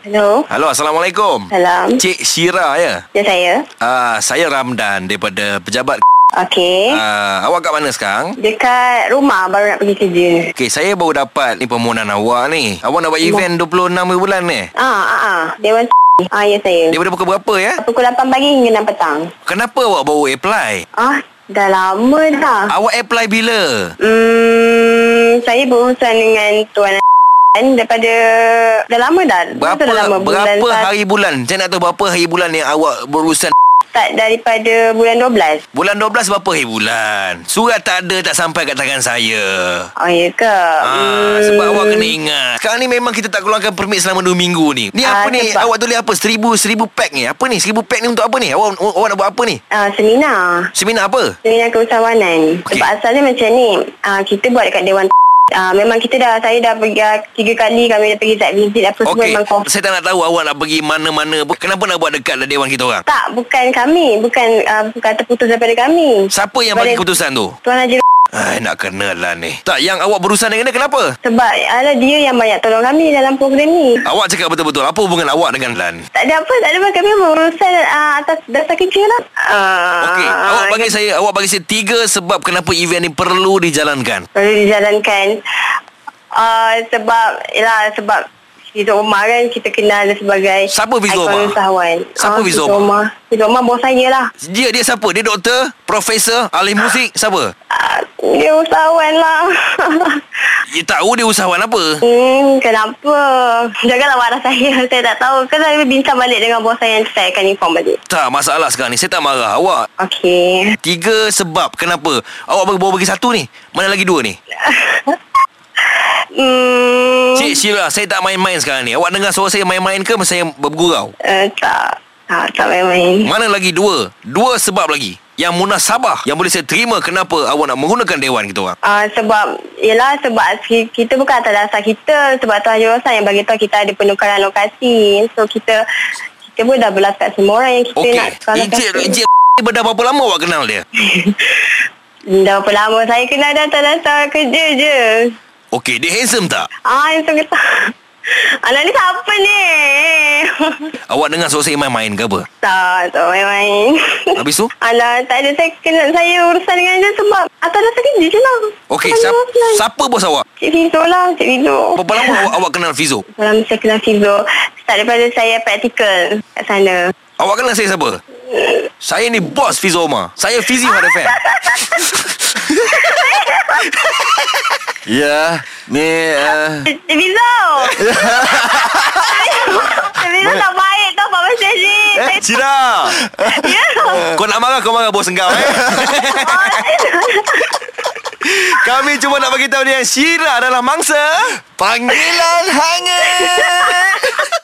Hello. Halo, Assalamualaikum. Salam. Cik Syira ya? Ya saya. Uh, saya Ramdan daripada pejabat. Okey. Uh, awak kat mana sekarang? Dekat rumah baru nak pergi kerja. Okey, saya baru dapat ni permohonan awak ni. Awak nak buat event 26 bulan ni. Ah, ah, ah. Dewan Ah, ya saya. Daripada pukul berapa ya? Pukul 8 pagi hingga 6 petang. Kenapa awak baru apply? Ah, dah lama dah. Awak apply bila? Hmm, saya berurusan dengan tuan daripada dah lama dah. Berapa Dah lama berapa bulan hari bulan? Saya nak tahu berapa hari bulan yang awak berurusan start daripada bulan 12. Bulan 12 berapa hari bulan? Surat tak ada tak sampai kat tangan saya. Oh, ya ke? Ah, sebab awak kena ingat Sekarang ni memang kita tak keluarkan permit selama 2 minggu ni Ni Ah, apa ni? sebab- Awak tulis apa? Seribu, seribu pack ni Apa ni? Seribu pack ni untuk apa ni? Awak, awak nak buat apa ni? Ah, seminar. Seminar apa? Seminar keusahawanan. Okey. Sebab asalnya macam ni, ah, kita buat dekat Dewan Ah, memang kita dah saya dah pergi ah, tiga kali kami dah pergi site visit apa semua Okey, memang saya tak nak tahu awak nak pergi mana-mana Kenapa nak buat dekat dalam dewan kita orang? tak bukan kami bukan uh, bukan terputus daripada kami Siapa yang bagi keputusan tu? Tuan Haji Ai, nak kena lah ni Tak, yang awak berurusan dengan dia kenapa? sebab ada dia yang banyak tolong kami dalam program ni Awak cakap betul-betul Apa hubungan awak dengan Lan? tak ada apa tak ada apa kami berurusan uh, atas dasar kerja lah uh, Okey, awak bagi saya Awak bagi saya tiga sebab kenapa event ni perlu dijalankan perlu dijalankan uh, sebab yalah sebab Fizo Omar kan kita kenal dia sebagai Siapa ikon Omar? usahawan. Siapa Ah, Fizo Omar? Fizo Omar bos saya lah. Dia dia siapa? Dia doktor? Profesor? Ahli musik? Siapa? Dia usahawan lah. Ya tahu dia usahawan apa? hmm, kenapa? Janganlah marah saya. Saya tak tahu. Kan saya bincang balik dengan bos saya yang saya akan inform balik. Tak, masalah sekarang ni. Saya tak marah. Awak Okey. Tiga sebab Kenapa Awak baru, bagi satu ni Mana lagi dua ni Hmm, Cik Syira Saya tak main-main sekarang ni Awak dengar suara saya main-main ke Masa saya bergurau uh, tak. Tak, tak main-main. Mana lagi dua Dua sebab lagi Yang munasabah Yang boleh saya terima Kenapa awak nak menggunakan dewan kita orang Uh, sebab Yelah sebab ki- Kita bukan atas dasar kita Sebab Tuan Haji Rosan yang bagi tahu Kita ada penukaran lokasi. So kita Kita pun dah belas kat semua orang Yang kita Okey. nak tukar Encik lokasi. Encik Dah berapa lama awak kenal dia? Dah berapa lama? Saya kenal dia atas dasar kerja je. Okey Dia handsome tak? Ah, yang tu kata Anak ni siapa ni? Awak dengar suara saya main-main ke apa tak, tak main-main. Habis tu Alah, tak ada. Saya kenal saya urusan dengan dia sebab atas dasar kerja je lah. Okey Tuan siapa, bos awak Cik Fizo lah, Cik Fizo. Berapa lama awak, awak kenal Fizo Dalam saya kenal Fizo, start daripada saya praktikal kat sana. Awak kenal saya siapa Saya ni bos Fizo Omar Saya Fizi Hot FM Ya, ni uh, Cik Fizo! Fizo tak baik tau Pak Masjid ni. Eh Cira Ya. Kau nak marah Kau marah bos engkau eh Kami cuma nak bagi tahu dia Syira adalah mangsa panggilan hangat.